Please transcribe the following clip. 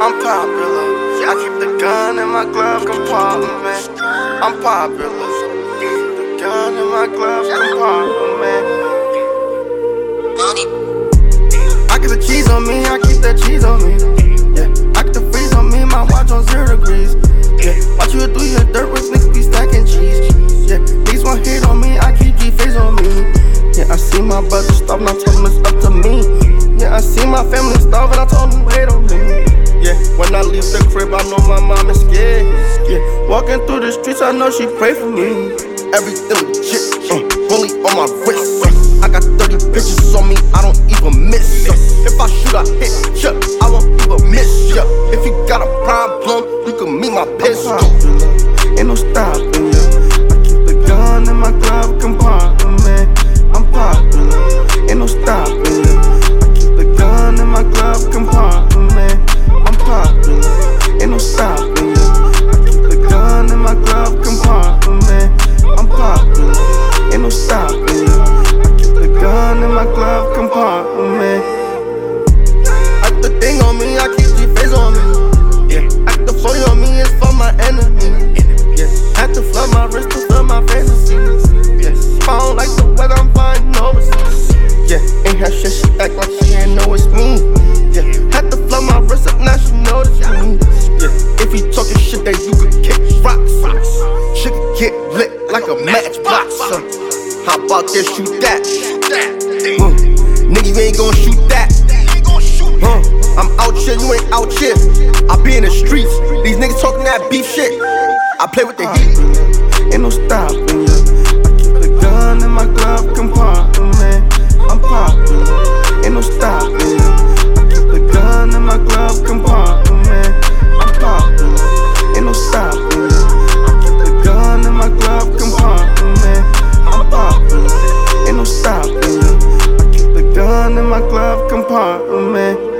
I'm popular. I keep the gun in my glove compartment. I'm popular. Keep the gun in my glove compartment. I get the cheese on me, I keep that cheese on me. Yeah, I get the freeze on me, my watch on zero degrees. Yeah, watch you through your dirt with niggas be stacking cheese. Yeah, these one hit on me, I keep G face on me. Yeah, I see my brother and I told him it's up to me. Leave the crib, I know my mom is scared. Yeah, walking through the streets, I know she pray for me. Everything legit, uh, bully on my wrist. Uh, I got 30 bitches on me, I don't even miss. Uh, if I shoot, I hit ya, I won't even miss ya. If you got a problem, you can meet my pistol. My enemy. Yeah, had to flood my wrist to fill my fantasies. Yeah, if I don't like the weather, I'm flying overseas. Yeah, ain't her shit, she act like she ain't know it's me. Yeah, had to flood my wrist up, now she know it's me. Yeah, if you talking shit, then you could kick rocks. Shit could get lit like a matchbox. Uh, how about this, shoot that? Uh, nigga, you ain't gon' shoot that. Huh, I'm out here, you ain't out here. I be in the streets, these niggas talking that beef shit. I play with the heat. Uh, ain't no stopping ya. I keep the gun in my glove compartment. I'm popular. Ain't no stopping ya. I keep the gun in my glove compartment. I'm popular. Ain't no stopping ya. I keep the gun in my glove compartment. I'm popular. Ain't no stopping ya. I keep the gun in my glove compartment.